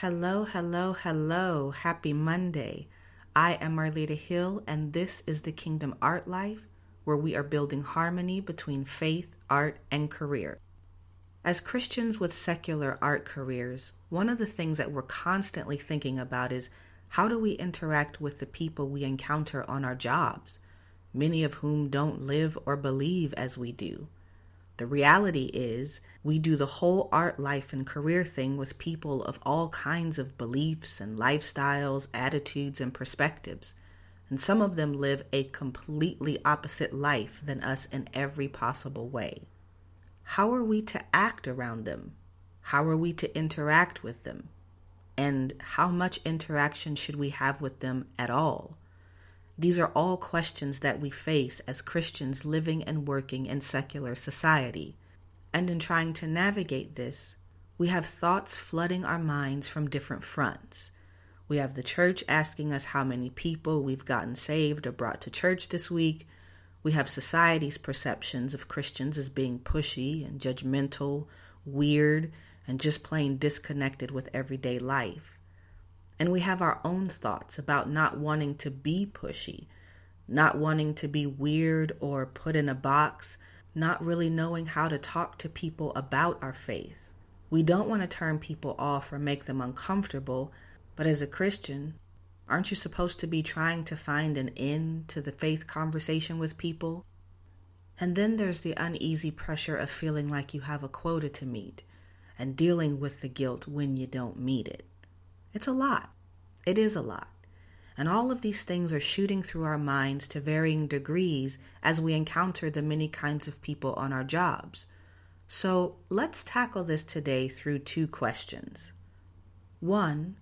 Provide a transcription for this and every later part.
Hello, hello, hello. Happy Monday. I am Marlita Hill, and this is the Kingdom Art Life, where we are building harmony between faith, art, and career. As Christians with secular art careers, one of the things that we're constantly thinking about is how do we interact with the people we encounter on our jobs, many of whom don't live or believe as we do? The reality is, we do the whole art life and career thing with people of all kinds of beliefs and lifestyles, attitudes, and perspectives. And some of them live a completely opposite life than us in every possible way. How are we to act around them? How are we to interact with them? And how much interaction should we have with them at all? These are all questions that we face as Christians living and working in secular society. And in trying to navigate this, we have thoughts flooding our minds from different fronts. We have the church asking us how many people we've gotten saved or brought to church this week. We have society's perceptions of Christians as being pushy and judgmental, weird, and just plain disconnected with everyday life. And we have our own thoughts about not wanting to be pushy, not wanting to be weird or put in a box, not really knowing how to talk to people about our faith. We don't want to turn people off or make them uncomfortable, but as a Christian, aren't you supposed to be trying to find an end to the faith conversation with people? And then there's the uneasy pressure of feeling like you have a quota to meet and dealing with the guilt when you don't meet it. It's a lot. It is a lot. And all of these things are shooting through our minds to varying degrees as we encounter the many kinds of people on our jobs. So let's tackle this today through two questions. One,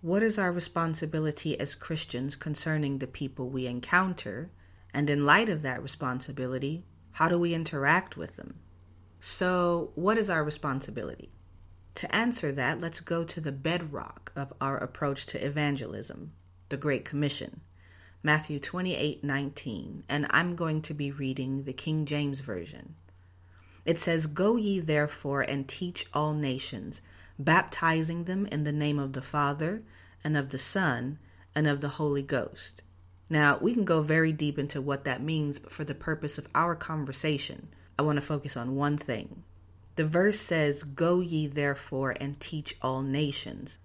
what is our responsibility as Christians concerning the people we encounter? And in light of that responsibility, how do we interact with them? So, what is our responsibility? To answer that, let's go to the bedrock of our approach to evangelism, the Great Commission. Matthew 28:19, and I'm going to be reading the King James version. It says, "Go ye therefore and teach all nations, baptizing them in the name of the Father and of the Son and of the Holy Ghost." Now, we can go very deep into what that means, but for the purpose of our conversation, I want to focus on one thing the verse says, Go ye therefore and teach all nations.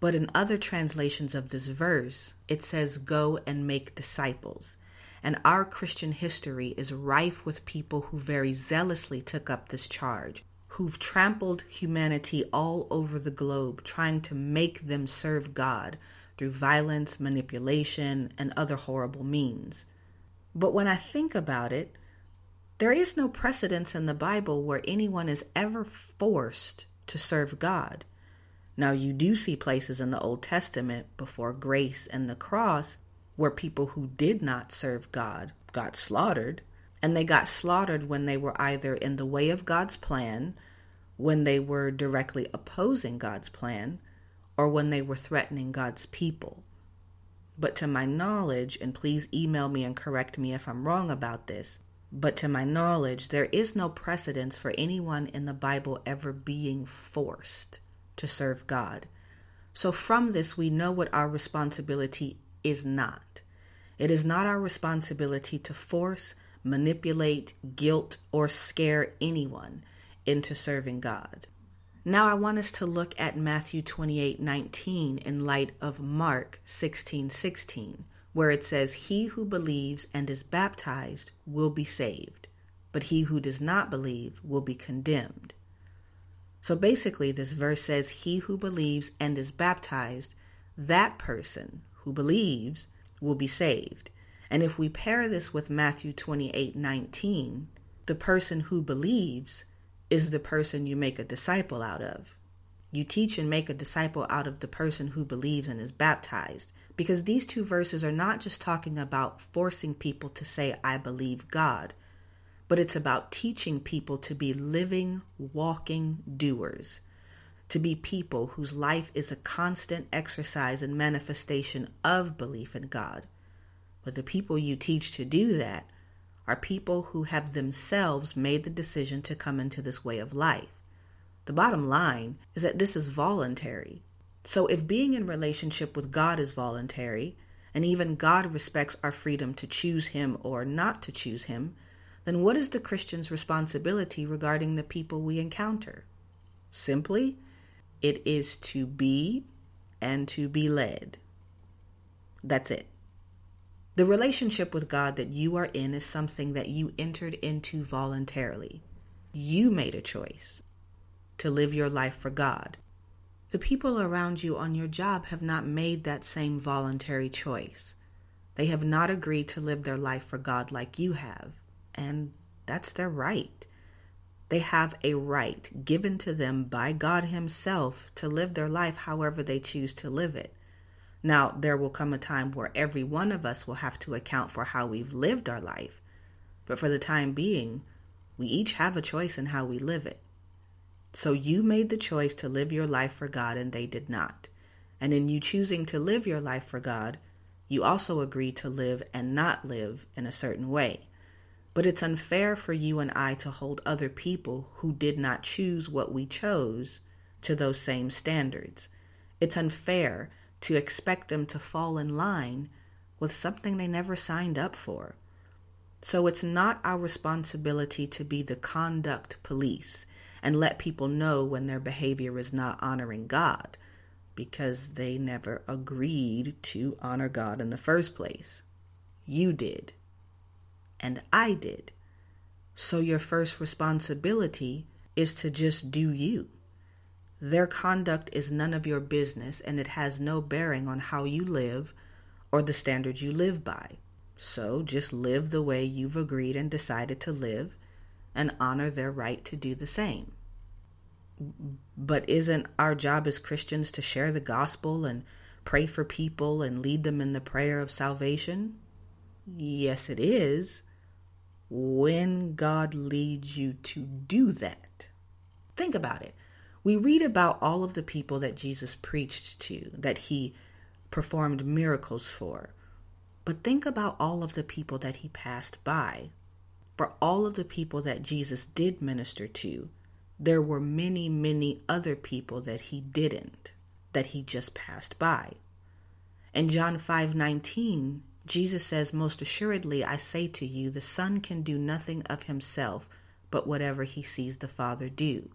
But in other translations of this verse, it says, Go and make disciples. And our Christian history is rife with people who very zealously took up this charge, who've trampled humanity all over the globe, trying to make them serve God through violence, manipulation, and other horrible means. But when I think about it, there is no precedence in the Bible where anyone is ever forced to serve God. Now, you do see places in the Old Testament before grace and the cross where people who did not serve God got slaughtered, and they got slaughtered when they were either in the way of God's plan, when they were directly opposing God's plan, or when they were threatening God's people. But to my knowledge, and please email me and correct me if I'm wrong about this, but to my knowledge, there is no precedence for anyone in the Bible ever being forced to serve God. So, from this, we know what our responsibility is not. It is not our responsibility to force, manipulate, guilt, or scare anyone into serving God. Now I want us to look at Matthew 28 19 in light of Mark 16 16, where it says, He who believes and is baptized will be saved, but he who does not believe will be condemned. So basically, this verse says, He who believes and is baptized, that person who believes will be saved. And if we pair this with Matthew 28 19, the person who believes is the person you make a disciple out of. You teach and make a disciple out of the person who believes and is baptized. Because these two verses are not just talking about forcing people to say, I believe God, but it's about teaching people to be living, walking doers, to be people whose life is a constant exercise and manifestation of belief in God. But the people you teach to do that are people who have themselves made the decision to come into this way of life. The bottom line is that this is voluntary. So if being in relationship with God is voluntary, and even God respects our freedom to choose Him or not to choose Him, then what is the Christian's responsibility regarding the people we encounter? Simply, it is to be and to be led. That's it. The relationship with God that you are in is something that you entered into voluntarily. You made a choice to live your life for God. The people around you on your job have not made that same voluntary choice. They have not agreed to live their life for God like you have, and that's their right. They have a right given to them by God Himself to live their life however they choose to live it. Now, there will come a time where every one of us will have to account for how we've lived our life, but for the time being, we each have a choice in how we live it. So you made the choice to live your life for God and they did not. And in you choosing to live your life for God, you also agreed to live and not live in a certain way. But it's unfair for you and I to hold other people who did not choose what we chose to those same standards. It's unfair to expect them to fall in line with something they never signed up for. So it's not our responsibility to be the conduct police and let people know when their behavior is not honoring God because they never agreed to honor God in the first place. You did. And I did. So your first responsibility is to just do you. Their conduct is none of your business and it has no bearing on how you live or the standards you live by. So just live the way you've agreed and decided to live and honor their right to do the same. But isn't our job as Christians to share the gospel and pray for people and lead them in the prayer of salvation? Yes, it is. When God leads you to do that. Think about it. We read about all of the people that Jesus preached to, that he performed miracles for. But think about all of the people that he passed by, for all of the people that Jesus did minister to, there were many, many other people that he didn't, that he just passed by. In John 5:19, Jesus says, "Most assuredly I say to you, the Son can do nothing of himself but whatever he sees the Father do.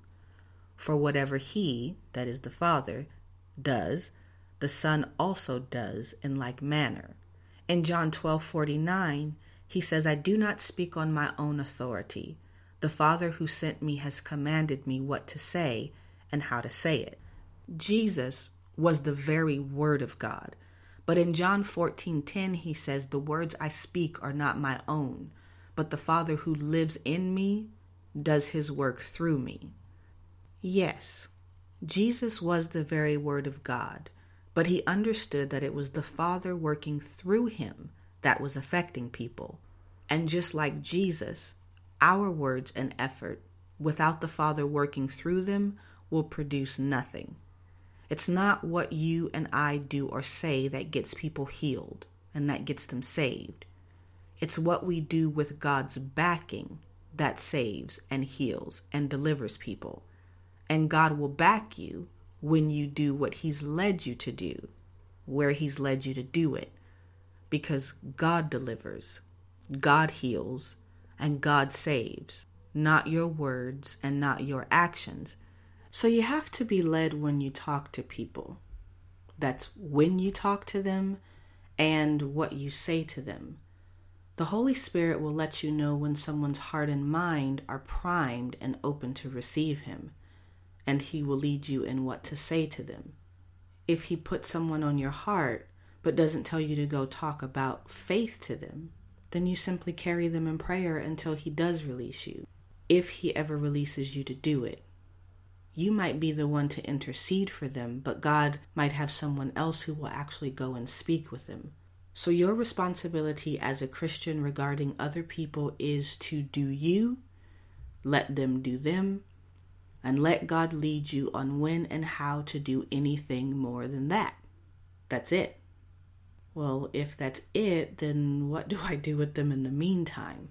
For whatever he, that is the Father, does, the Son also does in like manner." In John 12:49, he says, "I do not speak on my own authority." The Father who sent me has commanded me what to say and how to say it. Jesus was the very word of God. But in John 14:10 he says, "The words I speak are not my own, but the Father who lives in me does his work through me." Yes, Jesus was the very word of God, but he understood that it was the Father working through him that was affecting people. And just like Jesus, our words and effort, without the Father working through them, will produce nothing. It's not what you and I do or say that gets people healed and that gets them saved. It's what we do with God's backing that saves and heals and delivers people. And God will back you when you do what He's led you to do, where He's led you to do it. Because God delivers, God heals, and God saves, not your words and not your actions. So you have to be led when you talk to people. That's when you talk to them and what you say to them. The Holy Spirit will let you know when someone's heart and mind are primed and open to receive Him, and He will lead you in what to say to them. If He puts someone on your heart but doesn't tell you to go talk about faith to them, then you simply carry them in prayer until He does release you, if He ever releases you to do it. You might be the one to intercede for them, but God might have someone else who will actually go and speak with them. So, your responsibility as a Christian regarding other people is to do you, let them do them, and let God lead you on when and how to do anything more than that. That's it. Well, if that's it, then what do I do with them in the meantime?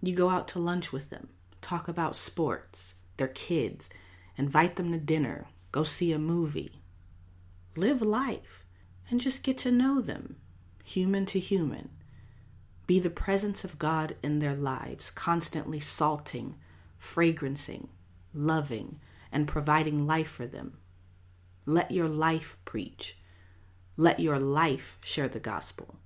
You go out to lunch with them, talk about sports, their kids, invite them to dinner, go see a movie. live life, and just get to know them, human to human. Be the presence of God in their lives, constantly salting, fragrancing, loving, and providing life for them. Let your life preach. Let your life share the gospel.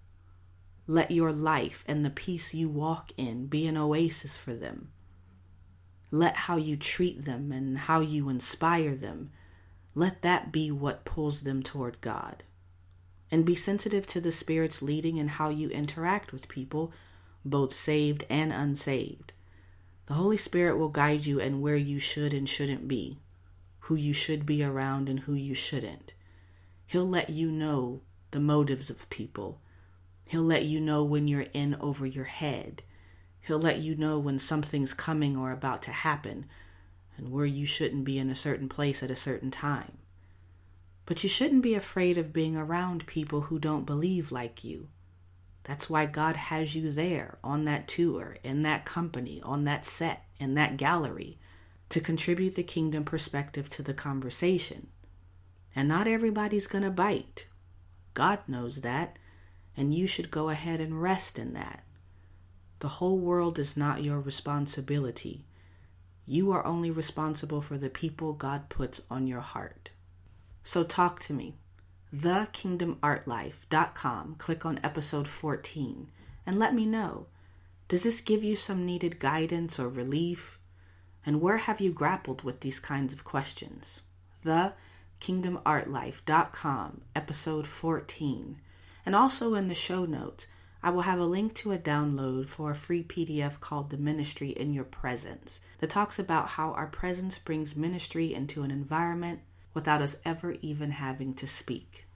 Let your life and the peace you walk in be an oasis for them. Let how you treat them and how you inspire them, let that be what pulls them toward God. And be sensitive to the Spirit's leading in how you interact with people, both saved and unsaved. The Holy Spirit will guide you in where you should and shouldn't be, who you should be around and who you shouldn't. He'll let you know the motives of people. He'll let you know when you're in over your head. He'll let you know when something's coming or about to happen and where you shouldn't be in a certain place at a certain time. But you shouldn't be afraid of being around people who don't believe like you. That's why God has you there on that tour, in that company, on that set, in that gallery, to contribute the kingdom perspective to the conversation. And not everybody's going to bite. God knows that, and you should go ahead and rest in that. The whole world is not your responsibility. You are only responsible for the people God puts on your heart. So talk to me. TheKingdomArtLife.com. Click on episode 14 and let me know. Does this give you some needed guidance or relief? And where have you grappled with these kinds of questions? The kingdomartlife.com, episode 14. And also in the show notes, I will have a link to a download for a free PDF called The Ministry in Your Presence that talks about how our presence brings ministry into an environment without us ever even having to speak.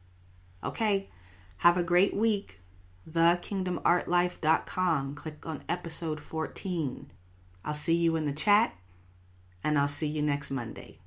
Okay, have a great week. TheKingdomArtLife.com. Click on episode 14. I'll see you in the chat, and I'll see you next Monday.